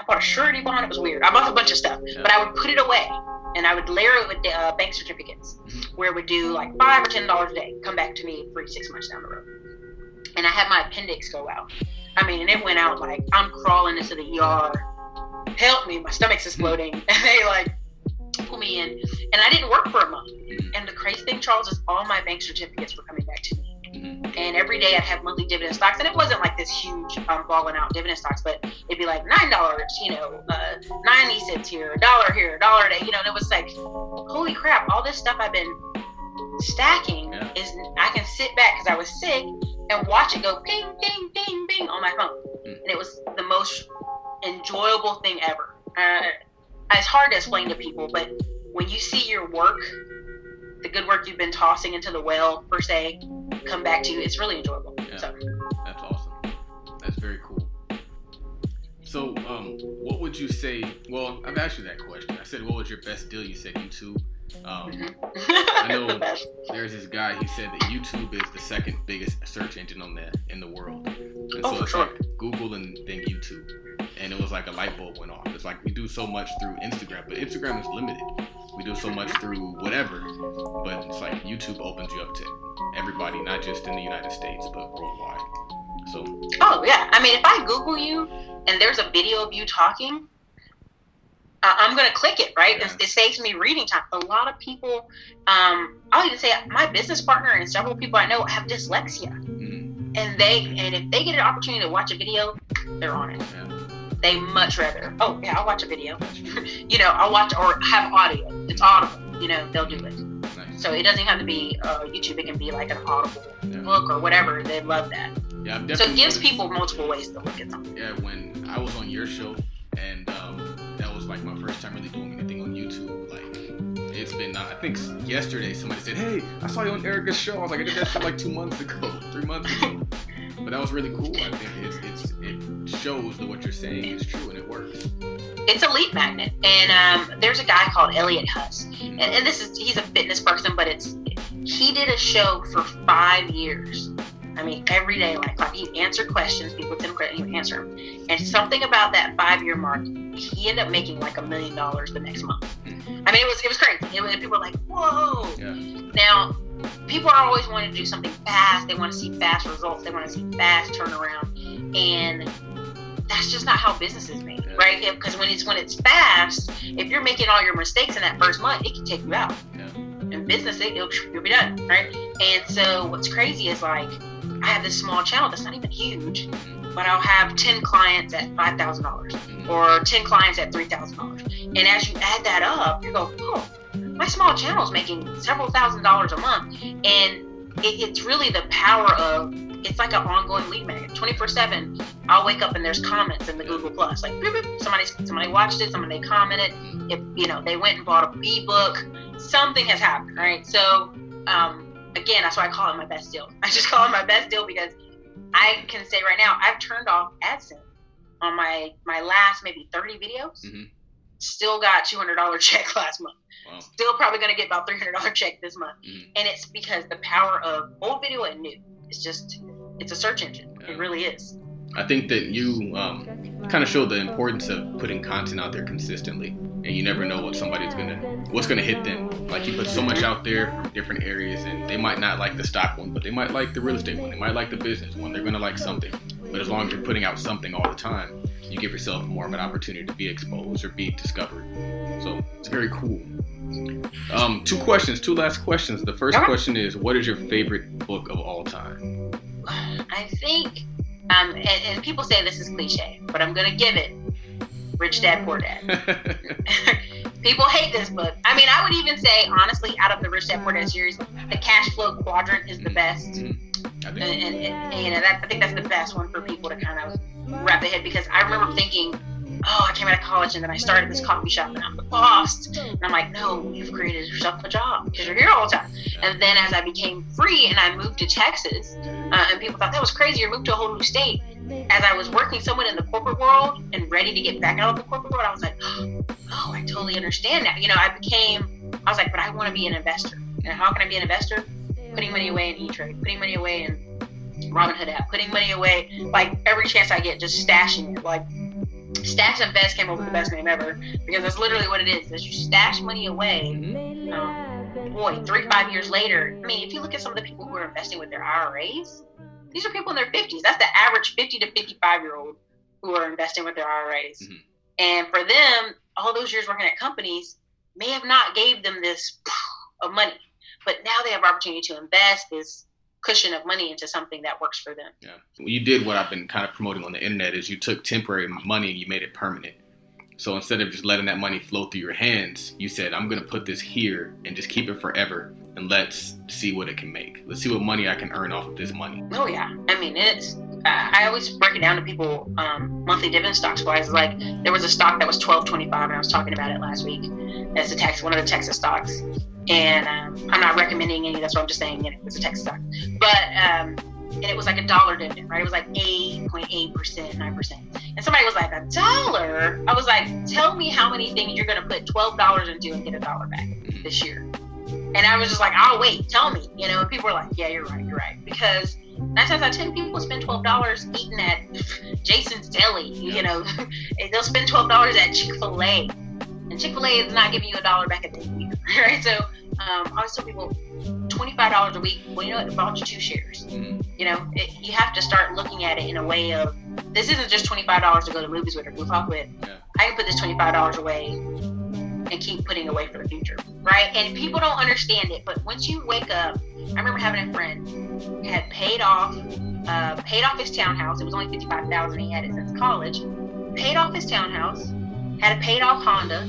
I bought a surety bond. It was weird. I bought a bunch of stuff, yeah. but I would put it away and I would layer it with uh, bank certificates, mm-hmm. where it would do like five or ten dollars a day, come back to me three six months down the road. And I had my appendix go out. I mean, and it went out like I'm crawling into the ER. Help me! My stomach's exploding, and they like pull me in. And I didn't work for a month. Mm-hmm. And the crazy thing, Charles, is all my bank certificates were coming back to me. And every day I'd have monthly dividend stocks, and it wasn't like this huge um, balling out dividend stocks, but it'd be like nine dollars, you know, uh, ninety cents here, a dollar here, a dollar a day, you know. And it was like, holy crap! All this stuff I've been stacking yeah. is I can sit back because I was sick and watch it go ping, ping, ping, ping on my phone, mm. and it was the most enjoyable thing ever. Uh, it's hard to explain to people, but when you see your work the good work you've been tossing into the well per se come back to you. It's really enjoyable. Yeah, so. that's awesome. That's very cool. So, um, what would you say? Well, I've asked you that question. I said, "What was your best deal?" You said YouTube. Um, mm-hmm. I know there's this guy. He said that YouTube is the second biggest search engine on the in the world, and oh, so it's sure. like Google and then YouTube. It was like a light bulb went off. It's like we do so much through Instagram, but Instagram is limited we do so much through whatever, but it's like YouTube opens you up to everybody, not just in the United States, but worldwide. So. Oh yeah, I mean, if I Google you and there's a video of you talking, I'm gonna click it, right? Yeah. It, it, saves me reading time. A lot of people, um, I'll even say my business partner and several people I know have dyslexia, mm-hmm. and they and if they get an opportunity to watch a video, they're on it. Yeah. They much rather, oh yeah, I'll watch a video. you know, I'll watch or have audio. It's audible. You know, they'll do it. Nice. So it doesn't have to be uh, YouTube. It can be like an audible Yeah. book or whatever. They love that. Yeah, So it gives people multiple ways to look at something. Yeah, when I was on your show, and um, that was like my first time really doing anything on YouTube. Like, it's been, uh, I think yesterday somebody said, Hey, I saw you on Erica's show. I was like, I did that shit like two months ago, three months ago. But that was really cool. I think it's, it's, it shows that what you're saying is true and it works. It's a lead magnet, and um, there's a guy called Elliott Hulse, and, and this is he's a fitness person, but it's he did a show for five years. I mean, every day, like like he answered questions, people would send him credit, he would answer them, and something about that five year mark, he ended up making like a million dollars the next month. I mean, it was it was crazy. It was, people were like, whoa. Yeah. Now, people are always wanting to do something fast. They want to see fast results. They want to see fast turnaround, and that's just not how business is made, right? Because when it's when it's fast, if you're making all your mistakes in that first month, it can take you out. Yeah. In business, it, it'll, you'll be done, right? And so what's crazy is like I have this small channel that's not even huge, but I'll have ten clients at five thousand dollars Mhm. or 10 clients at $3,000. And as you add that up, you go, oh, my small channel is making several thousand dollars a month. And it, it's really the power of, it's like an ongoing lead magnet. 24 7, I'll wake up and there's comments in the Google Plus. Like, boop, boop, somebody, somebody watched it, somebody commented. If, you know, they went and bought a ebook, something has happened, right? So, um, again, that's why I call it my best deal. I just call it my best deal because I can say right now, I've turned off AdSense on my my last maybe 30 videos. Mhm. Still got $200 check last month. Wow. Still probably going to get about $300 check this month. Mhm. And it's because the power of old video and new. It's just, it's a search engine. Yeah. It really is. I think that you um, kind of show the importance of putting content out there consistently, and you never know what somebody's gonna, what's gonna hit them. Like you put so much out there from different areas, and they might not like the stock one, but they might like the real estate one. They might like the business one. They're gonna like something. But as long as you're putting out something all the time, you give yourself more of an opportunity to be exposed or be discovered. So it's very cool. Um, two questions, two last questions. The first question is, what is your favorite book of all time? I think, um, and, and people say this is cliche, but I'm going to give it Rich Dad Poor Dad. People hate this book. I mean, I would even say, honestly, out of the Rich Dad Poor Dad series, the cash flow quadrant is the best. Mhm. I And, think. and, and you know, that, I think that's the best one for people to kind of wrap their head because I remember thinking, oh, I came out of college and then I started this coffee shop and I'm the boss. And I'm like, no, you've created yourself a job because you're here all the time. And then as I became free and I moved to Texas, uh, and people thought that was crazy, you moved to a whole new state. As I was working somewhat in the corporate world and ready to get back out of the corporate world, I was like, oh, I totally understand that. You know, I became, I was like, but I want to be an investor. And how can I be an investor? Putting money away in E-Trade, putting money away in Robinhood app, putting money away, like every chance I get, just stashing it. Like Stash Invest came up with the best name ever because that's literally what it is. Is you stash money away. Um, boy, three five years later. I mean, if you look at some of the people who are investing with their IRAs, these are people in their fifties. That's the average fifty to fifty five year old who are investing with their IRAs. Mhm. And for them, all those years working at companies may have not gave them this of money, but now they have opportunity to invest this cushion of money into something that works for them. Yeah. You did what I've been kind of promoting on the internet is you took temporary money and you made it permanent. So instead of just letting that money flow through your hands, you said, I'm going to put this here and just keep it forever and let's see what it can make. Let's see what money I can earn off of this money. Oh yeah, I mean it's. I I always break it down to people um, monthly dividend stocks wise. Like there was a stock that was twelve twenty five, and I was talking about it last week. That's a Texas, one of the Texas stocks, and um, I'm not recommending any. That's what I'm just saying. You know, it's a Texas stock, but um, and it was like a dollar dividend, right? It was like eight point eight percent, nine percent. And somebody was like, a dollar? I was like, tell me how many things you're gonna put twelve dollars into and get a dollar back this year. And I was just like, I'll wait. Tell me, you know. And people were like, Yeah, you're right. You're right. Because nine times out of ten, people spend twelve dollars eating at Jason's Deli. You know, they'll spend twelve dollars at Chick Fil A, and Chick Fil A is not giving you a dollar back a day, right? So, um, I always tell people, twenty five dollars a week. Well, you know? It bought you two shares. Mhm. You know, it, you have to start looking at it in a way of this isn't just twenty five dollars to go to movies with or goof off with. Yeah. I can put this twenty five dollars away and keep putting away for the future, right? And people don't understand it, but once you wake up, I remember having a friend who had paid off, uh, paid off his townhouse. It was only fifty five thousand. He had it since college, paid off his townhouse, had a paid off Honda.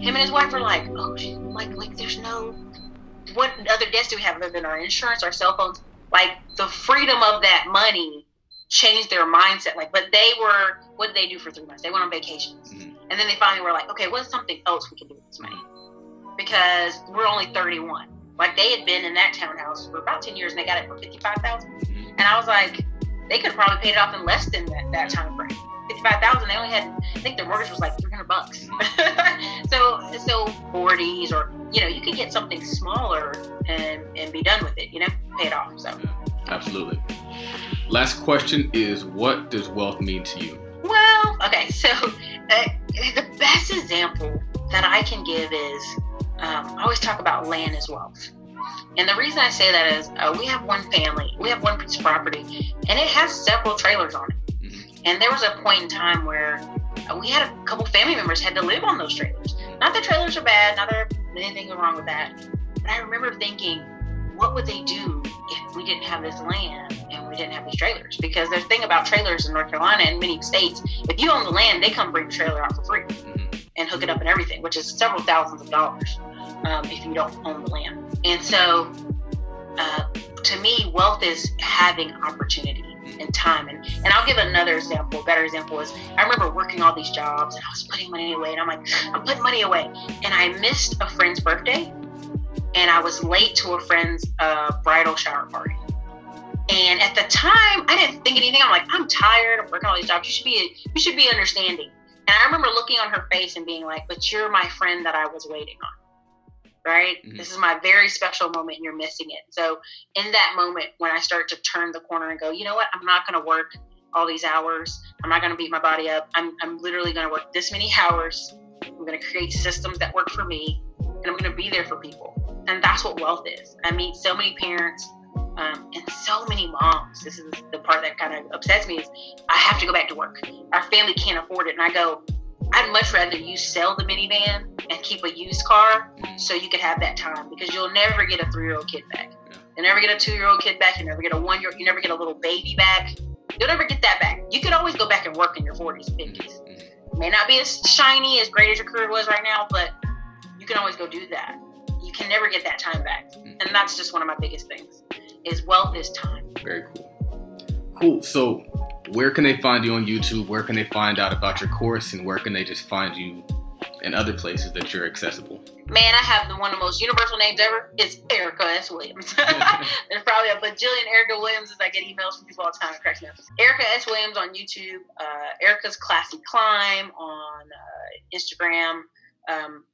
Him and his wife were like, oh, like, like there's no, what other debts do we have other than our insurance, our cell phones? Like the freedom of that money changed their mindset. Like, but they were, what did they do for three months? They went on vacations. Mm-hmm. And then they finally were like, okay, what's something else we can do with this money? Because we're only 31. Like they had been in that townhouse for about 10 years and they got it for 55000 mm-hmm. And I was like, they could have probably paid it off in less than that, that time frame. 55000 They only had, I think their mortgage was like 300 bucks. so, so 40s or, you know, you could get something smaller and, and be done with it, you know, pay it off. So, absolutely. Last question is what does wealth mean to you? Well, okay, so uh, the best example that I can give is um, I always talk about land as wealth. And the reason I say that is uh, we have one family, we have one piece of property, and it has several trailers on it. And there was a point in time where uh, we had a couple family members had to live on those trailers. Not that trailers are bad, not that anything wrong with that. But I remember thinking, what would they do if we didn't have this land and we didn't have these trailers? Because the thing about trailers in North Carolina and many states, if you own the land, they come bring the trailer out for free mm-hmm. and hook it up and everything, which is several thousands of dollars um, if you don't own the land. And so, uh, to me, wealth is having opportunity and time. And, and I'll give another example. Better example is I remember working all these jobs and I was putting money away, and I'm like, I'm putting money away. And I missed a friend's birthday, and I was late to a friend's uh, bridal shower party. And at the time, I didn't think anything. I'm like, I'm tired. I'm working all these jobs. You should be, you should be understanding. And I remember looking on her face and being like, "But you're my friend that I was waiting on." Right? Mm-hmm. This is my very special moment and you're missing it. So, in that moment, when I start to turn the corner and go, you know what, I'm not going to work all these hours, I'm not going to beat my body up. I'm, I'm literally going to work this many hours. I'm going to create systems that work for me and I'm going to be there for people. And that's what wealth is. I meet so many parents um, and so many moms. This is the part that kind of upsets me is I have to go back to work. Our family can't afford it. And I go, I'd much rather you sell the minivan and keep a used car so you can have that time because you'll never get a three year old kid back. You'll never get a two year old kid back. You never get a one year. Old, you never get a little baby back. You'll never get that back. You can always go back and work in your 40s, 50s. It may not be as shiny, as great as your career was right now, but you can always go do that. You can never get that time back, mm-hmm. and that's just one of my biggest things. Is wealth is time. Very cool. Cool. So where can they find you on YouTube? Where can they find out about your course? And where can they just find you in other places that you're accessible? Man, I have the one of the most universal names ever. It's Erica S. Williams. There's probably a bajillion Erica Williams as I get emails from people all the time. Cracks me. Erica S. Williams on YouTube. Uh, Erica's Classy Climb on uh, Instagram. Um,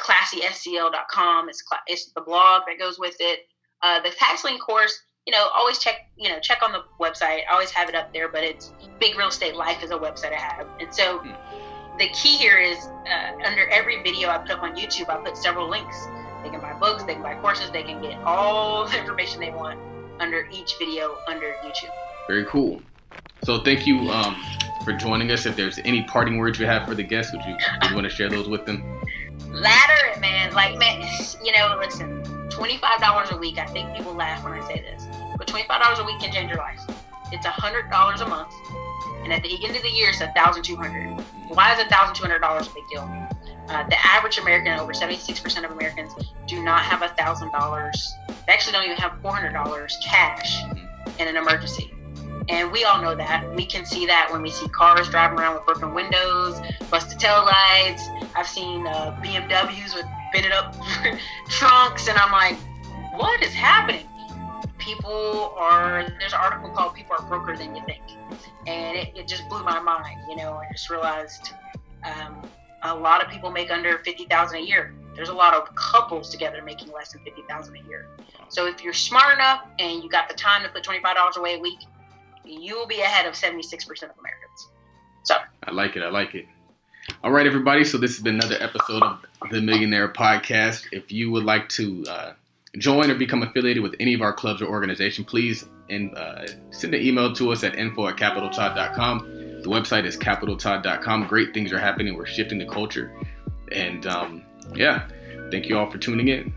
ClassySCL.com is cl- it's the blog that goes with it. Uh, the Tax Lien course you know, always check, you know, check on the website. I always have it up there, but it's Big Real Estate Life is a website I have. And so hmm. the key here is uh, under every video I put up on YouTube, I put several links. They can buy books, they can buy courses, they can get all the information they want under each video under YouTube. Very cool. So thank you um, for joining us. If there's any parting words you have for the guests, would you, would you want to share those with them? Ladder it, man. Like, man, you know, listen, $25 a week. I think people laugh when I say this but $25 a week can change your life. It's $100 a month. And at the end of the year, it's 1,200. Why is $1,200 a big deal? Uh, the average American, over 76% of Americans, do not have $1,000. They actually don't even have $400 cash in an emergency. And we all know that. We can see that when we see cars driving around with broken windows, busted tail lights. I've seen uh, BMWs with bended up trunks, and I'm like, what is happening? People are there's an article called people are broker than you think. And it, it just blew my mind you know i just realized um, a lot of people make under 50000 a year. There's a lot of couples together making less than 50000 a year. So if you're smart enough and you got the time to put $25 away a week you will be ahead of 76% of americans. So. I like it i like it. All right everybody so this has been another episode of the millionaire podcast. If you would like to uh, join or become affiliated with any of our clubs or organization, please and uh, send an email to us at info at capitaltodd.com. The website is capitaltodd.com. Great things are happening. We're shifting the culture. And um, yeah, thank you all for tuning in.